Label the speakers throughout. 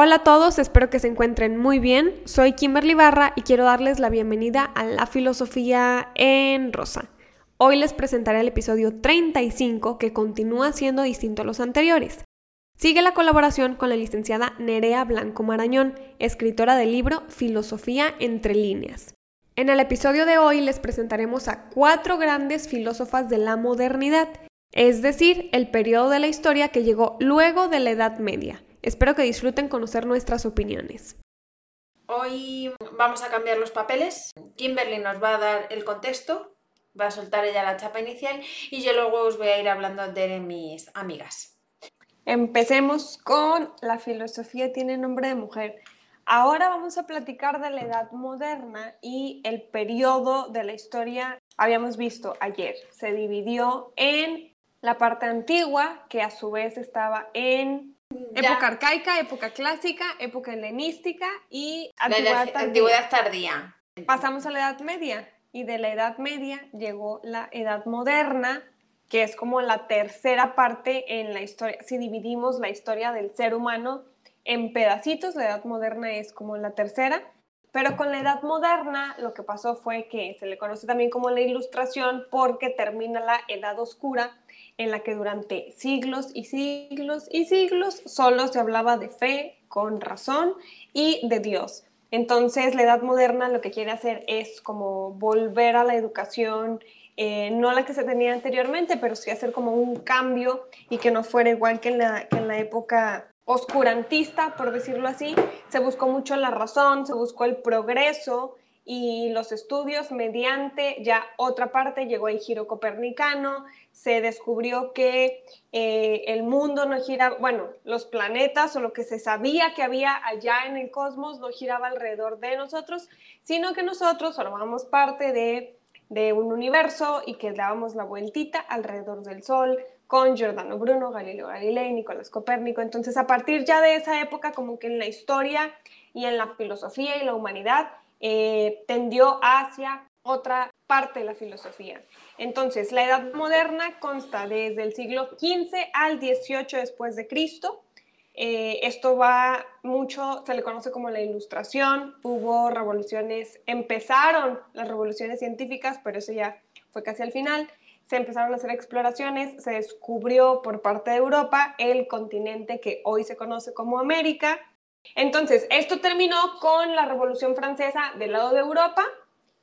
Speaker 1: Hola a todos, espero que se encuentren muy bien. Soy Kimberly Barra y quiero darles la bienvenida a la filosofía en rosa. Hoy les presentaré el episodio 35 que continúa siendo distinto a los anteriores. Sigue la colaboración con la licenciada Nerea Blanco Marañón, escritora del libro Filosofía entre líneas. En el episodio de hoy les presentaremos a cuatro grandes filósofas de la modernidad, es decir, el periodo de la historia que llegó luego de la Edad Media. Espero que disfruten conocer nuestras opiniones.
Speaker 2: Hoy vamos a cambiar los papeles. Kimberly nos va a dar el contexto, va a soltar ella la chapa inicial y yo luego os voy a ir hablando de mis amigas.
Speaker 1: Empecemos con la filosofía tiene nombre de mujer. Ahora vamos a platicar de la edad moderna y el periodo de la historia. Habíamos visto ayer, se dividió en la parte antigua, que a su vez estaba en Época arcaica, época clásica, época helenística y
Speaker 2: antigüedad, antigüedad tardía.
Speaker 1: Pasamos a la Edad Media y de la Edad Media llegó la Edad Moderna, que es como la tercera parte en la historia. Si dividimos la historia del ser humano en pedacitos, la Edad Moderna es como la tercera. Pero con la Edad Moderna lo que pasó fue que se le conoce también como la Ilustración porque termina la Edad Oscura en la que durante siglos y siglos y siglos solo se hablaba de fe, con razón y de Dios. Entonces la edad moderna lo que quiere hacer es como volver a la educación, eh, no la que se tenía anteriormente, pero sí hacer como un cambio y que no fuera igual que en la, que en la época oscurantista, por decirlo así. Se buscó mucho la razón, se buscó el progreso y los estudios mediante ya otra parte llegó el giro copernicano, se descubrió que eh, el mundo no gira, bueno, los planetas o lo que se sabía que había allá en el cosmos no giraba alrededor de nosotros, sino que nosotros formamos parte de, de un universo y que dábamos la vueltita alrededor del Sol con Giordano Bruno, Galileo Galilei, Nicolás Copérnico. Entonces, a partir ya de esa época, como que en la historia y en la filosofía y la humanidad, eh, tendió hacia otra parte de la filosofía. Entonces, la Edad Moderna consta desde el siglo XV al XVIII después de Cristo. Eh, esto va mucho, se le conoce como la Ilustración. Hubo revoluciones, empezaron las revoluciones científicas, pero eso ya fue casi al final. Se empezaron a hacer exploraciones, se descubrió por parte de Europa el continente que hoy se conoce como América. Entonces, esto terminó con la Revolución Francesa del lado de Europa,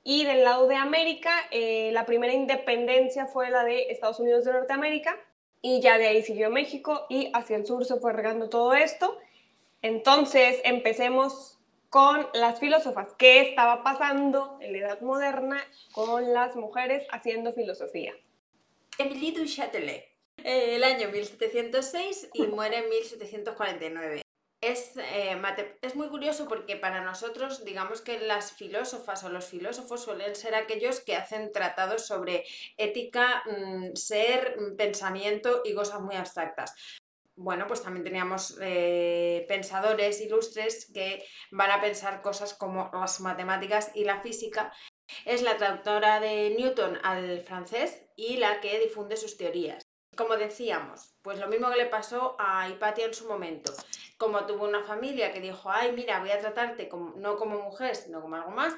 Speaker 1: y del lado de América, eh, la primera independencia fue la de Estados Unidos de Norteamérica y ya de ahí siguió México y hacia el sur se fue regando todo esto. Entonces empecemos con las filósofas. ¿Qué estaba pasando en la Edad Moderna con las mujeres haciendo filosofía?
Speaker 2: Émilie du Châtelet, el año 1706 y muere en 1749 es, eh, es muy curioso porque para nosotros, digamos que las filósofas o los filósofos suelen ser aquellos que hacen tratados sobre ética, mm, ser, mm, pensamiento y cosas muy abstractas. Bueno, pues también teníamos eh, pensadores ilustres que van a pensar cosas como las matemáticas y la física. Es la traductora de Newton al francés y la que difunde sus teorías como decíamos, pues lo mismo que le pasó a Hipatia en su momento. Como tuvo una familia que dijo, ay, mira, voy a tratarte como, no como mujer, sino como algo más,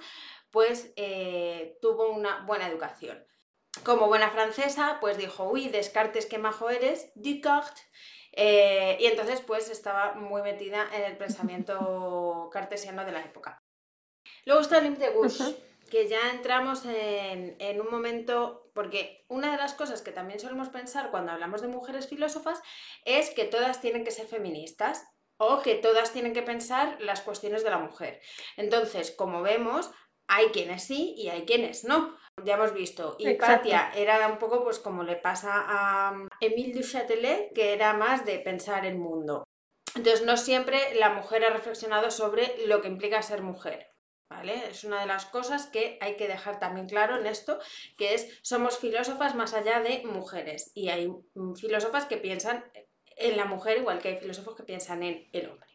Speaker 2: pues eh, tuvo una buena educación. Como buena francesa, pues dijo, uy, Descartes, qué majo eres, Descartes. Eh, y entonces, pues estaba muy metida en el pensamiento cartesiano de la época. Luego está Lim de Gouche que ya entramos en, un momento, porque una de las cosas que también solemos pensar cuando hablamos de mujeres filósofas es que todas tienen que ser feministas o que todas tienen que pensar las cuestiones de la mujer. Entonces, como vemos, hay quienes sí y hay quienes no. Ya hemos visto, Hipatia era un poco pues como le pasa a Émile du Châtelet, que era más de pensar el mundo. Entonces, no siempre la mujer ha reflexionado sobre lo que implica ser mujer. Es una de las cosas que hay que dejar también claro en esto, que es somos filósofas más allá de mujeres y hay filósofas que piensan en la mujer igual que hay filósofos que piensan en el hombre.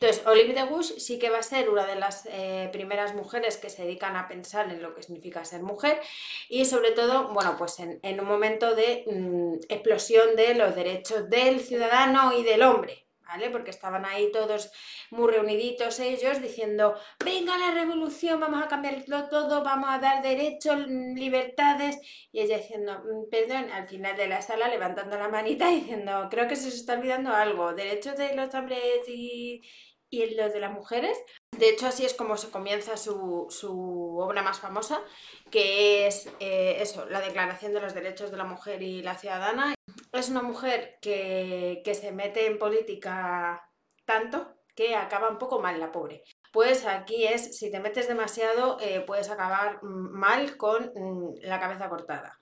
Speaker 2: Entonces, Olive de sí que va a ser una de las eh, primeras mujeres que se dedican a pensar en lo que significa ser mujer y sobre todo, bueno, pues en, un momento de mm, explosión de los derechos del ciudadano y del hombre, ¿vale? Porque estaban ahí todos muy reuniditos ellos diciendo, venga la revolución, vamos a cambiarlo todo, vamos a dar derechos, libertades, y ella diciendo, mm, perdón, al final de la sala levantando la manita diciendo, creo que se os está olvidando algo, derechos de los hombres y, y los de las mujeres. De hecho, así es como se comienza su, su obra más famosa, que es eh, eso, la Declaración de los Derechos de la Mujer y la Ciudadana. Es una mujer que, que se mete en política tanto que acaba un poco mal la pobre. Pues aquí es, si te metes demasiado, eh, puedes acabar mal con mm, la cabeza cortada.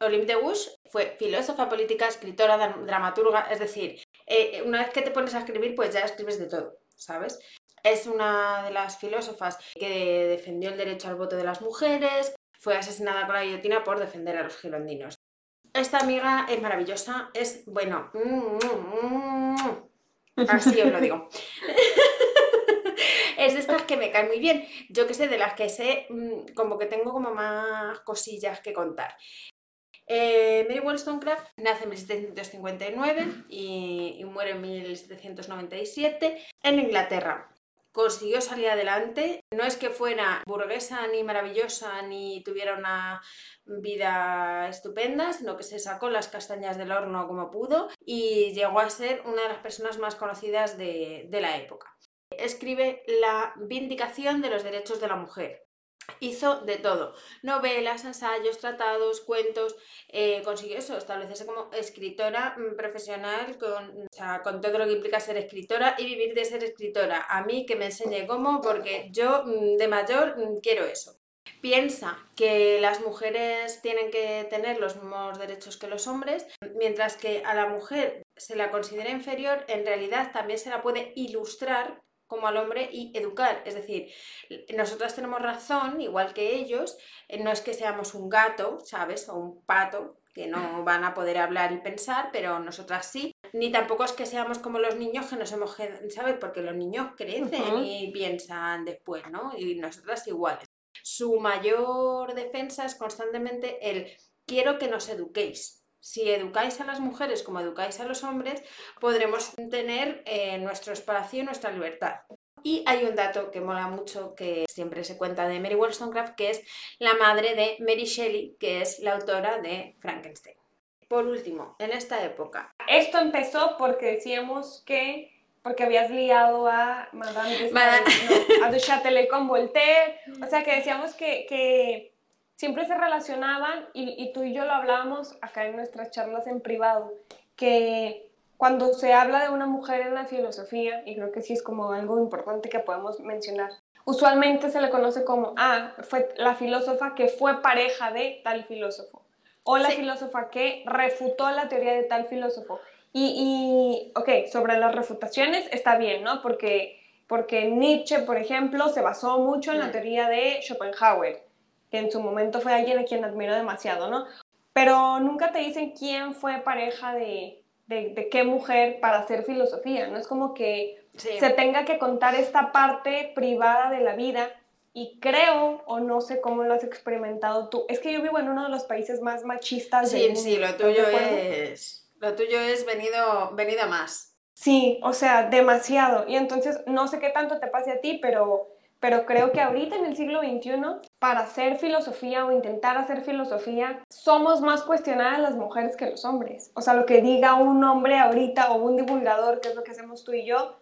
Speaker 2: Olympe de fue filósofa política, escritora, dramaturga, es decir, eh, una vez que te pones a escribir, pues ya escribes de todo, ¿sabes? Es una de las filósofas que defendió el derecho al voto de las mujeres, fue asesinada con la guillotina por defender a los girondinos. Esta amiga es maravillosa, es, bueno, así os lo digo. es de estas que me caen muy bien. Yo que sé, de las que sé, mm, como que tengo como más cosillas que contar. Eh, Mary Wollstonecraft nace en 1759 y, y, muere en 1797 en Inglaterra consiguió salir adelante. No es que fuera burguesa ni maravillosa ni tuviera una vida estupenda, sino que se sacó las castañas del horno como pudo y llegó a ser una de las personas más conocidas de, de la época. Escribe la Vindicación de los Derechos de la Mujer, hizo de todo, novelas, ensayos, tratados, cuentos, eh, consiguió eso, establecerse como escritora mm, profesional con, con todo lo que implica ser escritora y vivir de ser escritora. A mí que me enseñe cómo, porque yo mm, de mayor mm, quiero eso. Piensa que las mujeres tienen que tener los mismos derechos que los hombres, mientras que a la mujer se la considera inferior, en realidad también se la puede ilustrar como al hombre y educar. Es decir, nosotras tenemos razón, igual que ellos, no es que seamos un gato, ¿sabes? O un pato, que no van a poder hablar y pensar, pero nosotras sí. Ni tampoco es que seamos como los niños que nos hemos, ¿sabes? Porque los niños crecen y piensan después, ¿no? Y nosotras iguales. Su mayor defensa es constantemente el quiero que nos eduquéis, si educáis a las mujeres como educáis a los hombres, podremos tener eh, nuestro espacio y nuestra libertad. Y hay un dato que mola mucho que siempre se cuenta de Mary Wollstonecraft, que es la madre de Mary Shelley, que es la autora de Frankenstein. Por último, en esta época.
Speaker 1: Esto empezó porque decíamos que porque habías liado a Madame, de a Du Châtelet con Voltaire, o sea que decíamos que, que siempre se relacionaban, y, tú y yo lo hablábamos acá en nuestras charlas en privado, que cuando se habla de una mujer en la filosofía, y creo que sí es como algo importante que podemos mencionar, usualmente se le conoce como, ah, fue la filósofa que fue pareja de tal filósofo, o la filósofa que refutó la teoría de tal filósofo. Y, y, ok, sobre las refutaciones está bien, ¿no? Porque, porque Nietzsche, por ejemplo, se basó mucho en la mm. teoría de Schopenhauer que en su momento fue alguien a quien admiro demasiado, ¿no? Pero nunca te dicen quién fue pareja de, de, qué mujer para hacer filosofía, ¿no? Es como que se tenga que contar esta parte privada de la vida y creo, o no sé cómo lo has experimentado tú, es que yo vivo en uno de los países más machistas
Speaker 2: sí, del mundo. Sí, lo tuyo es... Lo tuyo es venido, venido más.
Speaker 1: Sí, o sea, demasiado. Y entonces, no sé qué tanto te pase a ti, pero pero creo que ahorita en el siglo XXI, para hacer filosofía o intentar hacer filosofía, somos más cuestionadas las mujeres que los hombres. O sea, lo que diga un hombre ahorita o un divulgador, que es lo que hacemos tú y yo,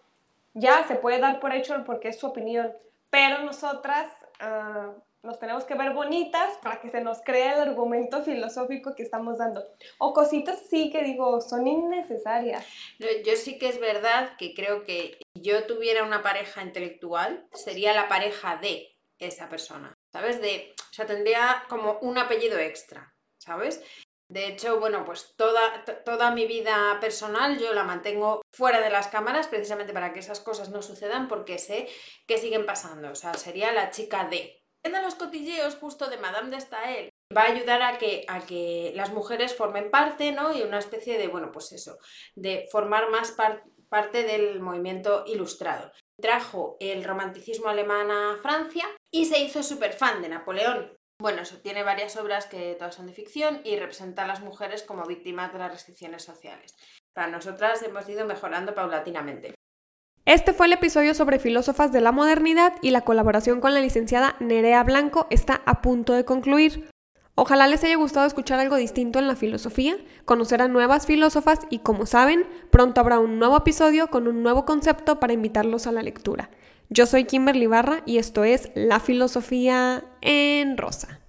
Speaker 1: ya se puede dar por hecho porque es su opinión. Pero nosotras, uh, nos tenemos que ver bonitas para que se nos crea el argumento filosófico que estamos dando. O cositas sí que digo, son innecesarias.
Speaker 2: Yo sí que es verdad que creo que si yo tuviera una pareja intelectual, sería la pareja de esa persona, ¿sabes? De, o sea, tendría como un apellido extra, ¿sabes? De hecho, bueno, pues toda, toda mi vida personal yo la mantengo fuera de las cámaras precisamente para que esas cosas no sucedan porque sé que siguen pasando. O sea, sería la chica de, de los cotilleos justo de Madame de Stael va a ayudar a que, a que las mujeres formen parte, ¿no? Y una especie de, bueno, pues eso, de formar más parte del movimiento ilustrado. Trajo el romanticismo alemán a Francia y se hizo súper fan de Napoleón. Bueno, eso tiene varias obras que todas son de ficción y representa a las mujeres como víctimas de las restricciones sociales. Para nosotras hemos ido mejorando paulatinamente.
Speaker 1: Este fue el episodio sobre filósofas de la modernidad y la colaboración con la licenciada Nerea Blanco está a punto de concluir. Ojalá les haya gustado escuchar algo distinto en la filosofía, conocer a nuevas filósofas y como saben, pronto habrá un nuevo episodio con un nuevo concepto para invitarlos a la lectura. Yo soy Kimberly Barra y esto es La Filosofía en Rosa.